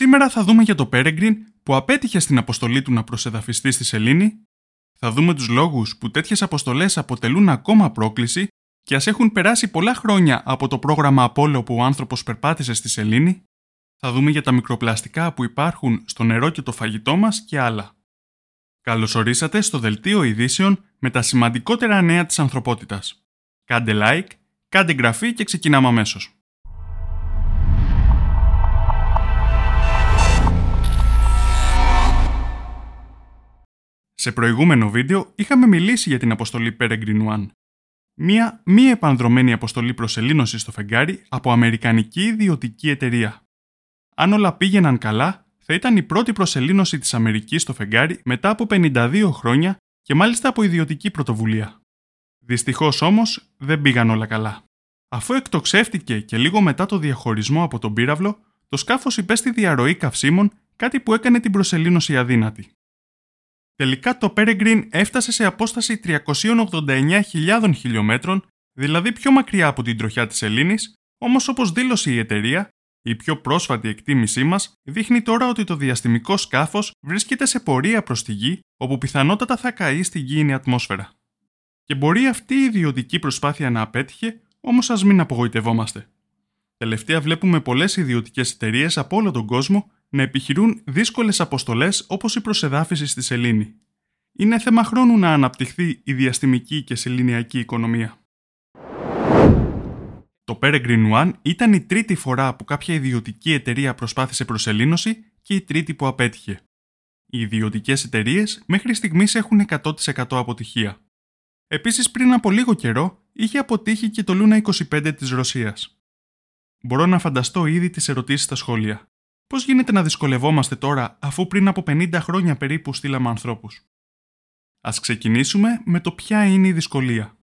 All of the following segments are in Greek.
Σήμερα θα δούμε για το Peregrine που απέτυχε στην αποστολή του να προσεδαφιστεί στη Σελήνη, θα δούμε τους λόγους που τέτοιες αποστολές αποτελούν ακόμα πρόκληση και ας έχουν περάσει πολλά χρόνια από το πρόγραμμα Απόλλω που ο άνθρωπος περπάτησε στη Σελήνη, θα δούμε για τα μικροπλαστικά που υπάρχουν στο νερό και το φαγητό μας και άλλα. Καλώς ορίσατε στο Δελτίο Ειδήσεων με τα σημαντικότερα νέα της ανθρωπότητας. Κάντε like, κάντε εγγραφή και ξεκινάμε αμέσως. Σε προηγούμενο βίντεο είχαμε μιλήσει για την αποστολή Peregrine One. Μία μη επανδρομένη αποστολή προσελήνωσης στο φεγγάρι από αμερικανική ιδιωτική εταιρεία. Αν όλα πήγαιναν καλά, θα ήταν η πρώτη προσελήνωση της Αμερικής στο φεγγάρι μετά από 52 χρόνια και μάλιστα από ιδιωτική πρωτοβουλία. Δυστυχώς όμως δεν πήγαν όλα καλά. Αφού εκτοξεύτηκε και λίγο μετά το διαχωρισμό από τον πύραυλο, το σκάφος υπέστη διαρροή καυσίμων, κάτι που έκανε την προσελήνωση αδύνατη. Τελικά το Peregrine έφτασε σε απόσταση 389.000 χιλιόμετρων, δηλαδή πιο μακριά από την τροχιά της Ελλήνης, όμως όπως δήλωσε η εταιρεία, η πιο πρόσφατη εκτίμησή μας δείχνει τώρα ότι το διαστημικό σκάφος βρίσκεται σε πορεία προς τη Γη, όπου πιθανότατα θα καεί στη γήινη ατμόσφαιρα. Και μπορεί αυτή η ιδιωτική προσπάθεια να απέτυχε, όμως ας μην απογοητευόμαστε. Τελευταία βλέπουμε πολλές ιδιωτικές εταιρείες από όλο τον κόσμο να επιχειρούν δύσκολες αποστολές όπως η προσεδάφιση στη σελήνη. Είναι θέμα χρόνου να αναπτυχθεί η διαστημική και σεληνιακή οικονομία. Το Peregrine One ήταν η τρίτη φορά που κάποια ιδιωτική εταιρεία προσπάθησε προσελήνωση και η τρίτη που απέτυχε. Οι ιδιωτικές εταιρείες μέχρι στιγμής έχουν 100% αποτυχία. Επίσης, πριν από λίγο καιρό, είχε αποτύχει και το Luna 25 της Ρωσίας. Μπορώ να φανταστώ ήδη τις ερωτήσεις στα σχόλια. Πώς γίνεται να δυσκολευόμαστε τώρα, αφού πριν από 50 χρόνια περίπου στείλαμε ανθρώπους; Α ξεκινήσουμε με το ποια είναι η δυσκολία.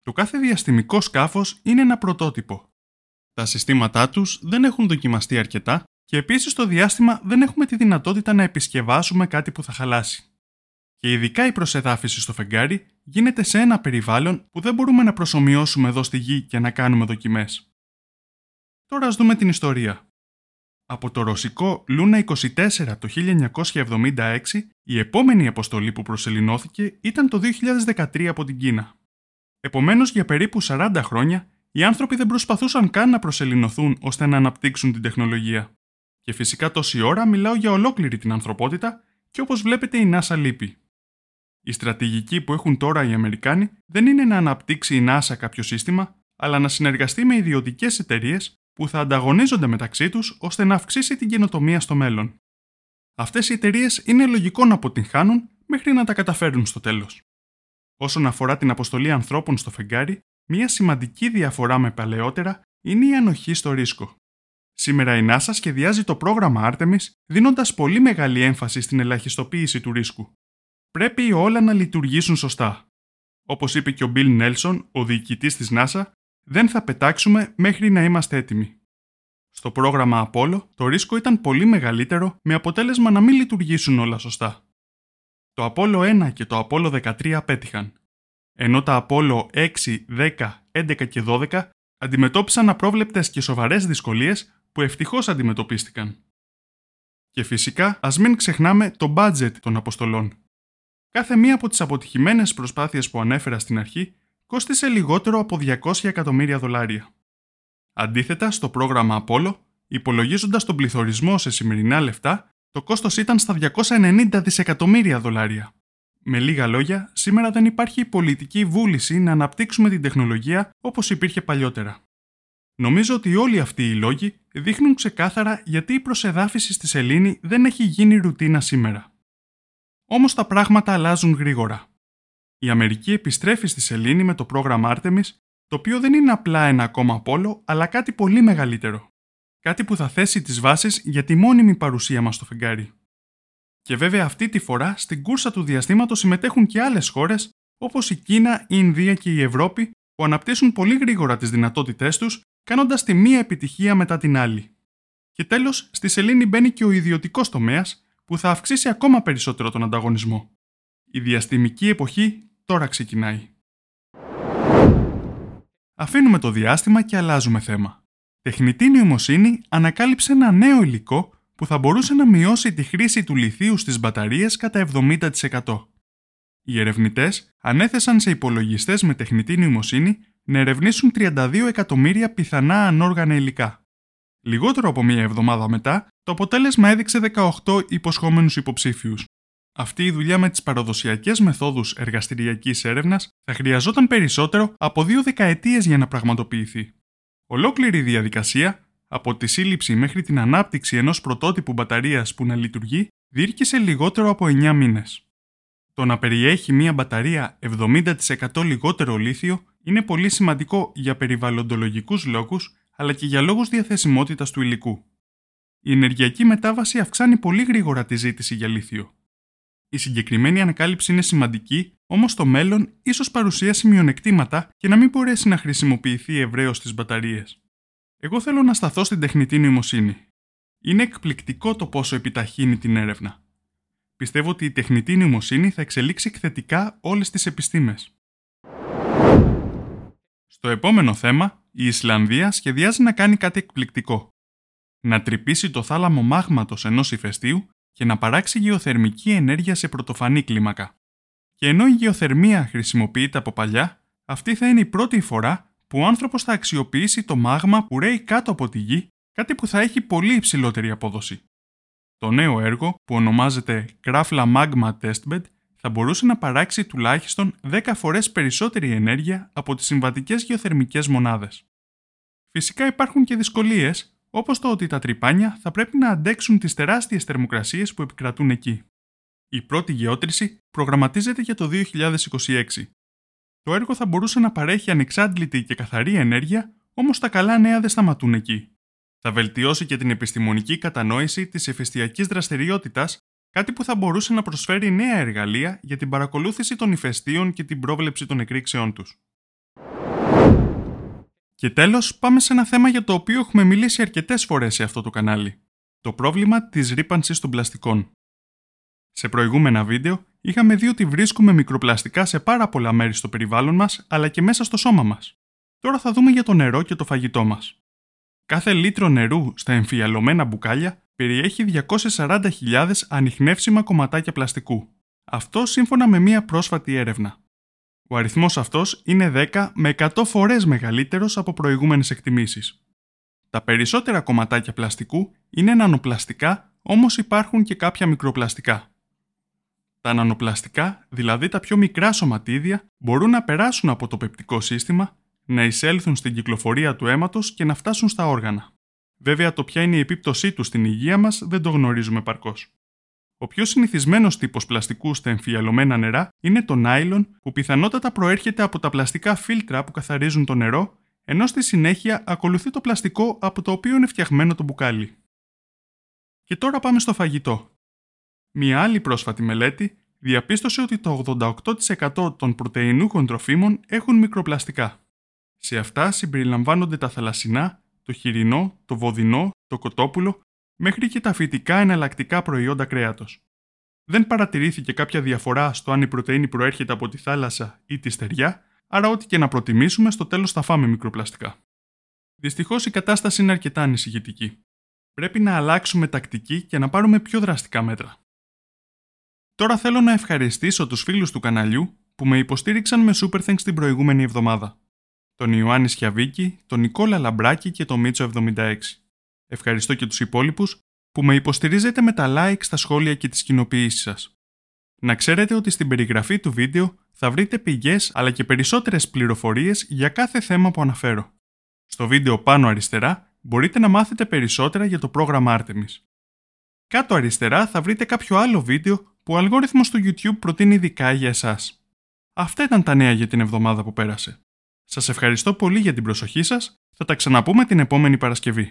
Το κάθε διαστημικό σκάφος είναι ένα πρωτότυπο. Τα συστήματά τους δεν έχουν δοκιμαστεί αρκετά και επίσης στο διάστημα δεν έχουμε τη δυνατότητα να επισκευάσουμε κάτι που θα χαλάσει. Και ειδικά η προσεδάφιση στο φεγγάρι γίνεται σε ένα περιβάλλον που δεν μπορούμε να προσωμιώσουμε εδώ στη γη και να κάνουμε δοκιμές. Τώρα ας δούμε την ιστορία. Από το ρωσικό Λούνα 24 το 1976, η επόμενη αποστολή που προσελεινώθηκε ήταν το 2013 από την Κίνα. Επομένως, για περίπου 40 χρόνια, οι άνθρωποι δεν προσπαθούσαν καν να προσελεινωθούν ώστε να αναπτύξουν την τεχνολογία. Και φυσικά τόση ώρα μιλάω για ολόκληρη την ανθρωπότητα και όπως βλέπετε η NASA λείπει. Η στρατηγική που έχουν τώρα οι Αμερικάνοι δεν είναι να αναπτύξει η NASA κάποιο σύστημα, αλλά να συνεργαστεί με ιδιωτικές εταιρείες που θα ανταγωνίζονται μεταξύ τους ώστε να αυξήσει την καινοτομία στο μέλλον. Αυτές οι εταιρείες είναι λογικό να αποτυγχάνουν μέχρι να τα καταφέρουν στο τέλος. Όσον αφορά την αποστολή ανθρώπων στο φεγγάρι, μια σημαντική διαφορά με παλαιότερα είναι η ανοχή στο ρίσκο. Σήμερα η NASA σχεδιάζει το πρόγραμμα Artemis δίνοντας πολύ μεγάλη έμφαση στην ελαχιστοποίηση του ρίσκου. Πρέπει όλα να λειτουργήσουν σωστά. Όπως είπε και ο Bill Nelson, ο διοικητής της NASA, δεν θα πετάξουμε μέχρι να είμαστε έτοιμοι. Στο πρόγραμμα Apollo το ρίσκο ήταν πολύ μεγαλύτερο με αποτέλεσμα να μην λειτουργήσουν όλα σωστά. Το Apollo 1 και το Apollo 13 απέτυχαν, ενώ τα Apollo 6, 10, 11 και 12 αντιμετώπισαν απρόβλεπτες και σοβαρές δυσκολίες που ευτυχώς αντιμετωπίστηκαν. Και φυσικά ας μην ξεχνάμε το budget των αποστολών. Κάθε μία από τις αποτυχημένες προσπάθειες που ανέφερα στην αρχή κόστισε λιγότερο από 200 εκατομμύρια δολάρια. Αντίθετα, στο πρόγραμμα Apollo, υπολογίζοντας τον πληθωρισμό σε σημερινά λεφτά, το κόστος ήταν στα 290 δισεκατομμύρια δολάρια. Με λίγα λόγια, σήμερα δεν υπάρχει πολιτική βούληση να αναπτύξουμε την τεχνολογία όπως υπήρχε παλιότερα. Νομίζω ότι όλοι αυτοί οι λόγοι δείχνουν ξεκάθαρα γιατί η προσεδάφιση στη σελήνη δεν έχει γίνει ρουτίνα σήμερα. Όμως τα πράγματα αλλάζουν γρήγορα η Αμερική επιστρέφει στη Σελήνη με το πρόγραμμα Artemis, το οποίο δεν είναι απλά ένα ακόμα πόλο, αλλά κάτι πολύ μεγαλύτερο. Κάτι που θα θέσει τις βάσεις για τη μόνιμη παρουσία μας στο φεγγάρι. Και βέβαια αυτή τη φορά στην κούρσα του διαστήματος συμμετέχουν και άλλες χώρες όπως η Κίνα, η Ινδία και η Ευρώπη που αναπτύσσουν πολύ γρήγορα τις δυνατότητές τους κάνοντας τη μία επιτυχία μετά την άλλη. Και τέλος, στη σελήνη μπαίνει και ο ιδιωτικός τομέας που θα αυξήσει ακόμα περισσότερο τον ανταγωνισμό. Η διαστημική εποχή τώρα ξεκινάει. Αφήνουμε το διάστημα και αλλάζουμε θέμα. Τεχνητή νοημοσύνη ανακάλυψε ένα νέο υλικό που θα μπορούσε να μειώσει τη χρήση του λιθίου στις μπαταρίες κατά 70%. Οι ερευνητές ανέθεσαν σε υπολογιστές με τεχνητή νοημοσύνη να ερευνήσουν 32 εκατομμύρια πιθανά ανόργανα υλικά. Λιγότερο από μία εβδομάδα μετά, το αποτέλεσμα έδειξε 18 υποσχόμενους υποψήφιους. Αυτή η δουλειά με τις παραδοσιακές μεθόδους εργαστηριακής έρευνας θα χρειαζόταν περισσότερο από δύο δεκαετίες για να πραγματοποιηθεί. Ολόκληρη η διαδικασία, από τη σύλληψη μέχρι την ανάπτυξη ενός πρωτότυπου μπαταρίας που να λειτουργεί, διήρκησε λιγότερο από 9 μήνες. Το να περιέχει μία μπαταρία 70% λιγότερο λίθιο είναι πολύ σημαντικό για περιβαλλοντολογικούς λόγους αλλά και για λόγους διαθεσιμότητας του υλικού. Η ενεργειακή μετάβαση αυξάνει πολύ γρήγορα τη ζήτηση για λίθιο. Η συγκεκριμένη ανακάλυψη είναι σημαντική, όμως το μέλλον ίσως παρουσιάσει μειονεκτήματα και να μην μπορέσει να χρησιμοποιηθεί ευρέως στις μπαταρίες. Εγώ θέλω να σταθώ στην τεχνητή νοημοσύνη. Είναι εκπληκτικό το πόσο επιταχύνει την έρευνα. Πιστεύω ότι η τεχνητή νοημοσύνη θα εξελίξει εκθετικά όλες τις επιστήμες. Στο επόμενο θέμα, η Ισλανδία σχεδιάζει να κάνει κάτι εκπληκτικό. Να τρυπήσει το θάλαμο μάγματος ενός ηφαιστείου και να παράξει γεωθερμική ενέργεια σε πρωτοφανή κλίμακα. Και ενώ η γεωθερμία χρησιμοποιείται από παλιά, αυτή θα είναι η πρώτη φορά που ο άνθρωπος θα αξιοποιήσει το μάγμα που ρέει κάτω από τη γη, κάτι που θα έχει πολύ υψηλότερη απόδοση. Το νέο έργο, που ονομάζεται Krafla Magma Testbed, θα μπορούσε να παράξει τουλάχιστον 10 φορές περισσότερη ενέργεια από τις συμβατικές γεωθερμικές μονάδες. Φυσικά υπάρχουν και δυσκολίες, όπως το ότι τα τρυπάνια θα πρέπει να αντέξουν τις τεράστιες θερμοκρασίες που επικρατούν εκεί. Η πρώτη γεώτρηση προγραμματίζεται για το 2026. Το έργο θα μπορούσε να παρέχει ανεξάντλητη και καθαρή ενέργεια, όμως τα καλά νέα δεν σταματούν εκεί. Θα βελτιώσει και την επιστημονική κατανόηση της ηφαιστειακής δραστηριότητας κάτι που θα μπορούσε να προσφέρει νέα εργαλεία για την παρακολούθηση των ηφαιστείων και την πρόβλεψη των εκρήξεών τους. Και τέλος, πάμε σε ένα θέμα για το οποίο έχουμε μιλήσει αρκετές φορές σε αυτό το κανάλι. Το πρόβλημα της ρήπανσης των πλαστικών. Σε προηγούμενα βίντεο είχαμε δει ότι βρίσκουμε μικροπλαστικά σε πάρα πολλά μέρη στο περιβάλλον μας, αλλά και μέσα στο σώμα μας. Τώρα θα δούμε για το νερό και το φαγητό μας. Κάθε λίτρο νερού στα εμφιαλωμένα μπουκάλια περιέχει 240.000 ανιχνεύσιμα κομματάκια πλαστικού. Αυτό σύμφωνα με μία πρόσφατη έρευνα. Ο αριθμός αυτός είναι 10 με 100 φορές μεγαλύτερος από προηγούμενες εκτιμήσεις. Τα περισσότερα κομματάκια πλαστικού είναι νανοπλαστικά, όμως υπάρχουν και κάποια μικροπλαστικά. Τα νανοπλαστικά, δηλαδή τα πιο μικρά σωματίδια, μπορούν να περάσουν από το πεπτικό σύστημα, να εισέλθουν στην κυκλοφορία του αίματος και να φτάσουν στα όργανα. Βέβαια, το ποια είναι η επίπτωσή τους στην υγεία μας δεν το γνωρίζουμε παρκώς. Ο πιο συνηθισμένος τύπος πλαστικού στα εμφιαλωμένα νερά είναι το νάιλον, που πιθανότατα προέρχεται από τα πλαστικά φίλτρα που καθαρίζουν το νερό, ενώ στη συνέχεια ακολουθεί το πλαστικό από το οποίο είναι φτιαγμένο το μπουκάλι. Και τώρα πάμε στο φαγητό. Μια άλλη πρόσφατη μελέτη διαπίστωσε ότι το 88% των πρωτεϊνούχων τροφίμων έχουν μικροπλαστικά. Σε αυτά συμπεριλαμβάνονται τα θαλασσινά, το χοιρινό, το βοδινό, το κοτόπουλο, μέχρι και τα φυτικά εναλλακτικά προϊόντα κρέατος. Δεν παρατηρήθηκε κάποια διαφορά στο αν η πρωτενη προέρχεται από τη θάλασσα ή τη στεριά, άρα ό,τι και να προτιμήσουμε, στο τέλος θα φάμε μικροπλαστικά. Δυστυχώς η κατάσταση είναι αρκετά ανησυχητική. Πρέπει να αλλάξουμε τακτική και να πάρουμε πιο δραστικά μέτρα. Τώρα θέλω να ευχαριστήσω τους φίλους του καναλιού που με υποστήριξαν με Super Thanks την προηγούμενη εβδομάδα τον Ιωάννη Σιαβίκη, τον Νικόλα Λαμπράκη και τον Μίτσο 76. Ευχαριστώ και τους υπόλοιπους που με υποστηρίζετε με τα like στα σχόλια και τις κοινοποιήσεις σας. Να ξέρετε ότι στην περιγραφή του βίντεο θα βρείτε πηγές αλλά και περισσότερες πληροφορίες για κάθε θέμα που αναφέρω. Στο βίντεο πάνω αριστερά μπορείτε να μάθετε περισσότερα για το πρόγραμμα Artemis. Κάτω αριστερά θα βρείτε κάποιο άλλο βίντεο που ο αλγόριθμος του YouTube προτείνει ειδικά για εσάς. Αυτά ήταν τα νέα για την εβδομάδα που πέρασε. Σας ευχαριστώ πολύ για την προσοχή σας, θα τα ξαναπούμε την επόμενη Παρασκευή.